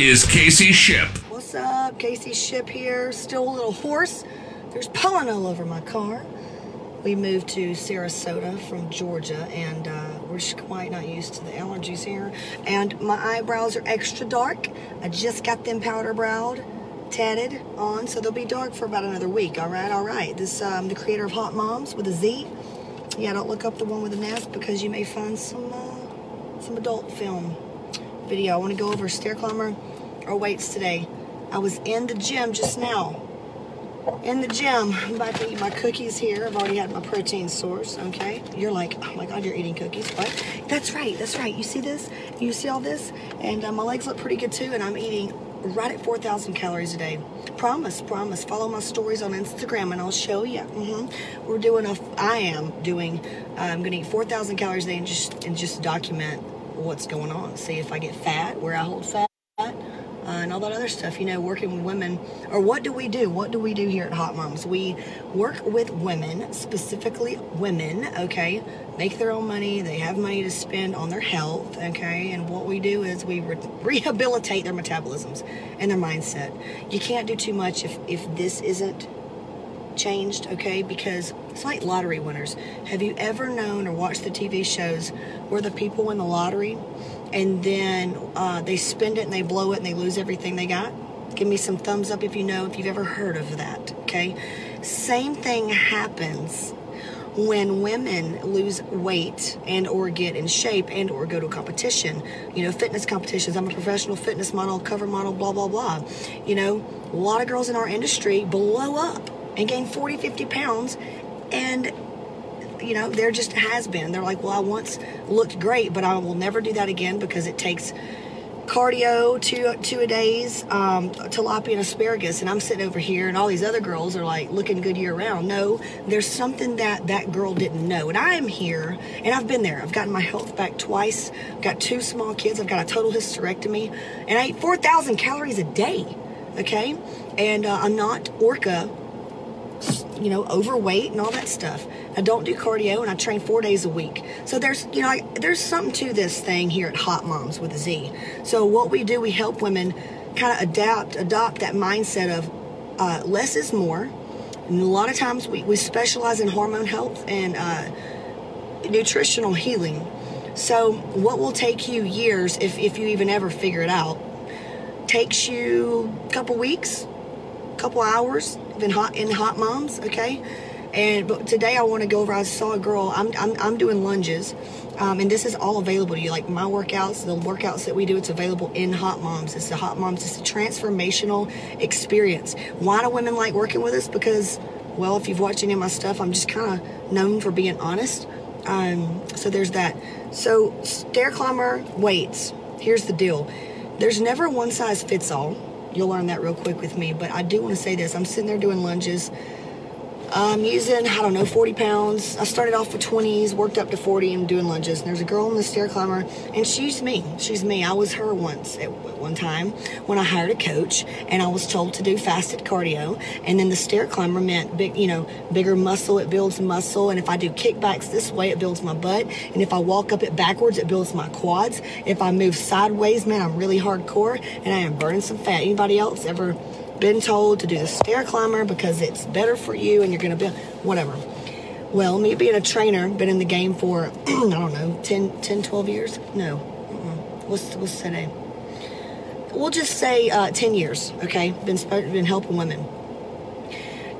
is Casey Shipp. What's up? Casey Shipp here. Still a little hoarse. There's pollen all over my car. We moved to Sarasota from Georgia, and uh, we're just quite not used to the allergies here. And my eyebrows are extra dark. I just got them powder browed, tatted on, so they'll be dark for about another week. All right, all right. This um, the creator of Hot Moms with a Z. Yeah, don't look up the one with an S because you may find some uh, some adult film video. I want to go over stair climber or weights today. I was in the gym just now. In the gym, I'm about to eat my cookies here. I've already had my protein source, okay? You're like, oh my God, you're eating cookies. What? That's right, that's right. You see this? You see all this? And uh, my legs look pretty good too, and I'm eating right at 4,000 calories a day. Promise, promise. Follow my stories on Instagram and I'll show you. hmm We're doing a, I am doing, uh, I'm gonna eat 4,000 calories a day and just, and just document what's going on. See if I get fat, where I hold fat, and all that other stuff. You know, working with women, or what do we do? What do we do here at Hot Moms? We work with women, specifically women. Okay, make their own money. They have money to spend on their health. Okay, and what we do is we re- rehabilitate their metabolisms and their mindset. You can't do too much if if this isn't changed, okay? Because it's like lottery winners. Have you ever known or watched the TV shows where the people win the lottery and then uh, they spend it and they blow it and they lose everything they got? Give me some thumbs up if you know, if you've ever heard of that, okay? Same thing happens when women lose weight and or get in shape and or go to a competition you know fitness competitions i'm a professional fitness model cover model blah blah blah you know a lot of girls in our industry blow up and gain 40 50 pounds and you know there just has been. They're like well i once looked great but i will never do that again because it takes cardio two two a days um, tilapia and asparagus. And i'm sitting over here and all these other girls are like looking good year round. No there's something that that girl didn't know. And i'm here and i've been there. I've gotten my health back twice. I've got two small kids. I've got a total hysterectomy and i eat 4000 calories a day okay? And uh, i'm not orca you know, overweight and all that stuff. I don't do cardio and I train four days a week. So there's, you know, I, there's something to this thing here at Hot Moms with a Z. So what we do, we help women kind of adapt, adopt that mindset of uh, less is more. And a lot of times we, we specialize in hormone health and uh, nutritional healing. So what will take you years, if, if you even ever figure it out, takes you a couple weeks, couple hours in hot in hot moms okay? And but today i want to go over i saw a girl i'm i'm, I'm doing lunges um, and this is all available to you like my workouts the workouts that we do it's available in hot moms. It's the hot moms it's a transformational experience. Why do women like working with us? Because well if you've watched any of my stuff i'm just kind of known for being honest um, so there's that. So stair climber weights here's the deal. There's never one size fits all You'll learn that real quick with me. But I do want to say this. I'm sitting there doing lunges. I'm using, I don't know, 40 pounds. I started off with 20s, worked up to 40 and doing lunges. And there's a girl on the stair climber, and she's me. She's me. I was her once at one time when I hired a coach, and I was told to do fasted cardio. And then the stair climber meant big, you know, bigger muscle. It builds muscle. And if I do kickbacks this way, it builds my butt. And if I walk up it backwards, it builds my quads. If I move sideways, man, I'm really hardcore, and I am burning some fat. Anybody else ever? Been told to do the stair climber because it's better for you and you're going to be whatever. Well, me being a trainer, been in the game for, I don't know, 10, 10 12 years? No. Mm-mm. What's, what's today? We'll just say uh, 10 years, okay? Been, been helping women.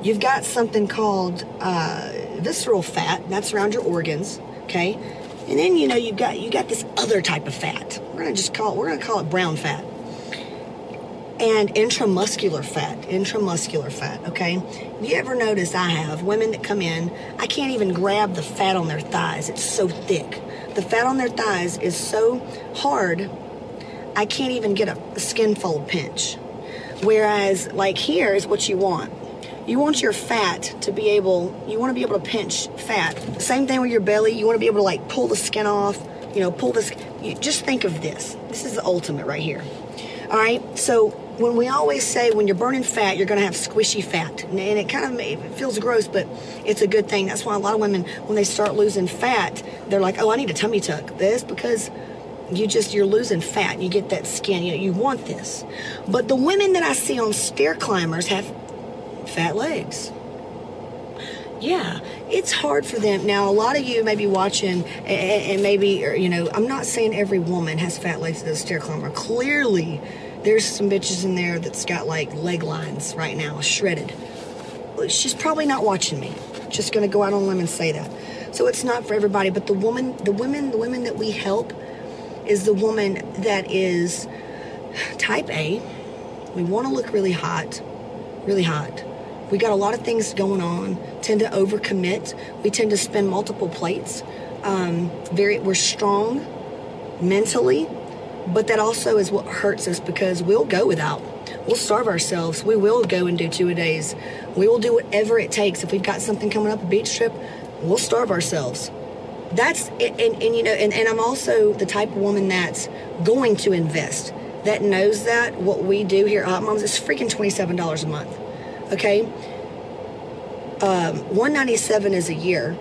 You've got something called uh, visceral fat, that's around your organs, okay? And then, you know, you've got, you got this other type of fat. We're to just call it, we're to call it brown fat and intramuscular fat. Intramuscular fat, okay? You ever notice I have women that come in, I can't even grab the fat on their thighs. It's so thick. The fat on their thighs is so hard I can't even get a, a skin fold pinch. Whereas, like here is what you want. You want your fat to be able, you want to be able to pinch fat. Same thing with your belly. You want to be able to like pull the skin off, you know, pull this. You, just think of this. This is the ultimate right here. All right. So when we always say when you're burning fat, you're going to have squishy fat, and it kind of it feels gross, but it's a good thing. That's why a lot of women, when they start losing fat, they're like, "Oh, I need a tummy tuck." This because you just you're losing fat. You get that skin. You know, you want this. But the women that I see on stair climbers have fat legs. Yeah, it's hard for them. Now, a lot of you may be watching, and, and maybe, you know, I'm not saying every woman has fat legs as a stair climber. Clearly, there's some bitches in there that's got like leg lines right now, shredded. She's probably not watching me. Just gonna go out on a limb and say that. So it's not for everybody, but the woman, the women, the women that we help is the woman that is type A. We want to look really hot, really hot. We got a lot of things going on. Tend to overcommit. We tend to spend multiple plates. Um, very, we're strong mentally, but that also is what hurts us because we'll go without. We'll starve ourselves. We will go and do two a days. We will do whatever it takes. If we've got something coming up, a beach trip, we'll starve ourselves. That's and, and, and you know, and, and I'm also the type of woman that's going to invest. That knows that what we do here at Hot Moms is freaking twenty seven dollars a month. Okay, um, one ninety seven is a year.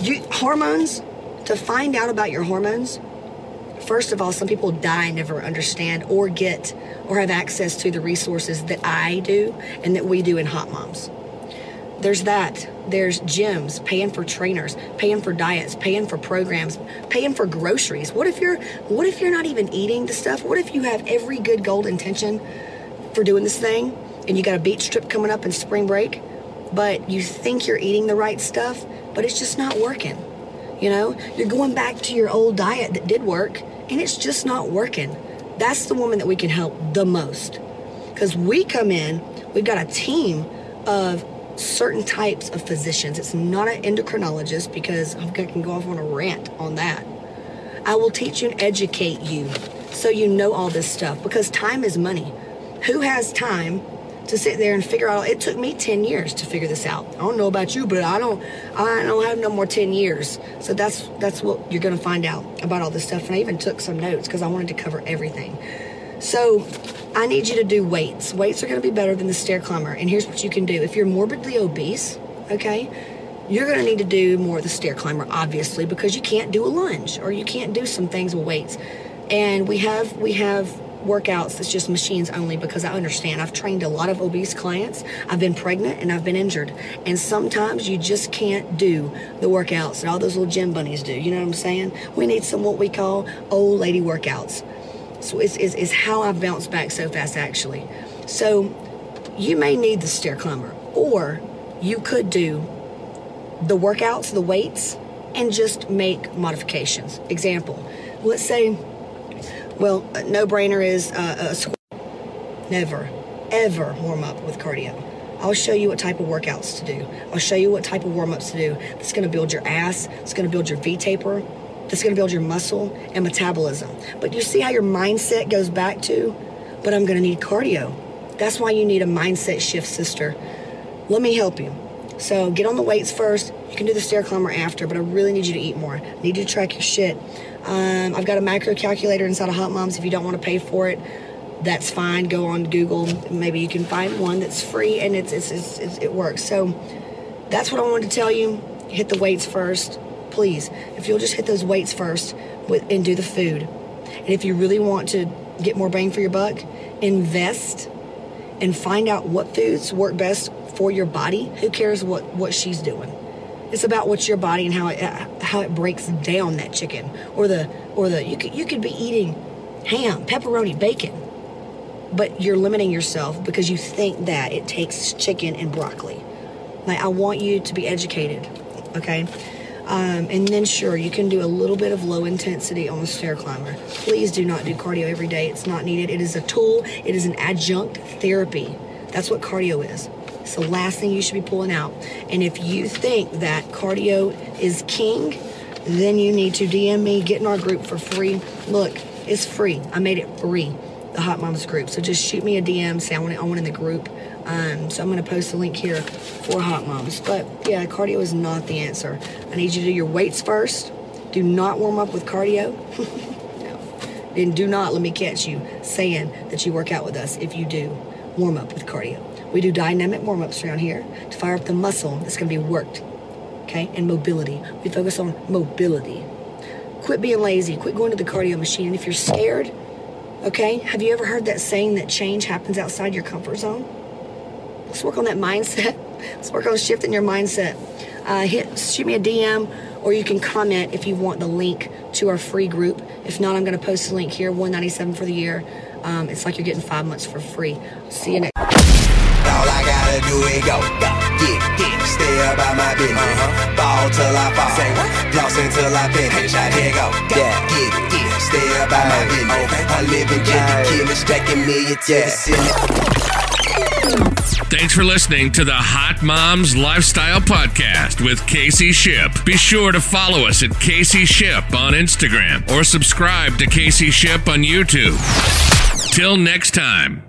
You, hormones to find out about your hormones first of all, some people die never understand or get or have access to the resources that I do and that we do in Hot Moms. There's that. There's gyms, paying for trainers, paying for diets, paying for programs, paying for groceries. What if you're what if you're not even eating the stuff? What if you have every good gold intention for doing this thing and you got a beach trip coming up in spring break, but you think you're eating the right stuff, but it's just not working. You know, you're going back to your old diet that did work and it's just not working. That's the woman that we can help the most. Because we come in, we've got a team of certain types of physicians. It's not an endocrinologist because I can go off on a rant on that. I will teach you and educate you so you know all this stuff because time is money. Who has time to sit there and figure out it took me 10 years to figure this out. I don't know about you, but I don't I don't have no more 10 years. So that's that's what you're going to find out about all this stuff and I even took some notes because I wanted to cover everything. So I need you to do weights. Weights are going to be better than the stair climber. And here's what you can do. If you're morbidly obese, okay, you're going to need to do more of the stair climber, obviously, because you can't do a lunge or you can't do some things with weights. And we have we have workouts that's just machines only because I understand. I've trained a lot of obese clients. I've been pregnant and I've been injured. And sometimes you just can't do the workouts that all those little gym bunnies do. You know what I'm saying? We need some what we call old lady workouts. So it's, it's, it's how I've bounced back so fast, actually. So you may need the stair climber, or you could do the workouts, the weights, and just make modifications. Example, let's say, well, no brainer is uh, a squat. Never, ever warm up with cardio. I'll show you what type of workouts to do. I'll show you what type of warm ups to do. It's going to build your ass, it's going to build your V taper, that's going to build your muscle and metabolism. But you see how your mindset goes back to, but I'm going to need cardio. That's why you need a mindset shift, sister. Let me help you. So get on the weights first. You can do the stair climber after, but I really need you to eat more. I need you to track your shit. Um, I've got a macro calculator inside of Hot Moms. If you don't want to pay for it, that's fine. Go on Google. Maybe you can find one that's free and it's, it's, it's, it's it works. So that's what I wanted to tell you. Hit the weights first please, if you'll just hit those weights first with, and do the food. And if you really want to get more bang for your buck, invest and find out what foods work best for your body. Who cares what, what she's doing? It's about what's your body and how it how it breaks down that chicken or the or the you could you could be eating ham, pepperoni, bacon, but you're limiting yourself because you think that it takes chicken and broccoli. Like I want you to be educated, okay? Um, and then, sure, you can do a little bit of low intensity on the stair climber. Please do not do cardio every day. It's not needed. It is a tool, it is an adjunct therapy. That's what cardio is. It's the last thing you should be pulling out. And if you think that cardio is king, then you need to DM me, get in our group for free. Look, It's free. I made it free, the Hot Moms group. So just shoot me a DM, say I want, it, I want in the group. Um, so I'm going to post a link here for Hot Moms. But yeah, cardio is not the answer. I need you to do your weights first. Do not warm up with cardio. no. And do not let me catch you saying that you work out with us if you do warm up with cardio. We do dynamic warm ups around here to fire up the muscle that's going to be worked. Okay? And mobility. We focus on mobility. Quit being lazy. Quit going to the cardio machine. And if you're scared, okay, have you ever heard that saying that change happens outside your comfort zone? Let's work on that mindset. Let's work on shifting your mindset. Uh, hit, shoot me a DM, or you can comment if you want the link to our free group. If not, I'm going to post a link here. 197 for the year. Um, it's like you're getting five months for free. See you next. All I gotta do is go, go, get, get, stay about my business. Uh-huh. Ball till I fall, say what? Floss until I finish. I here go, go, yeah. get get, stay about my business. Okay. I live in just a killer, stacking million to the ceiling. Thanks for listening to the Hot Moms Lifestyle Podcast with Casey Shipp. Be sure to follow us at Casey Shipp on Instagram or subscribe to Casey Shipp on YouTube. Till next time.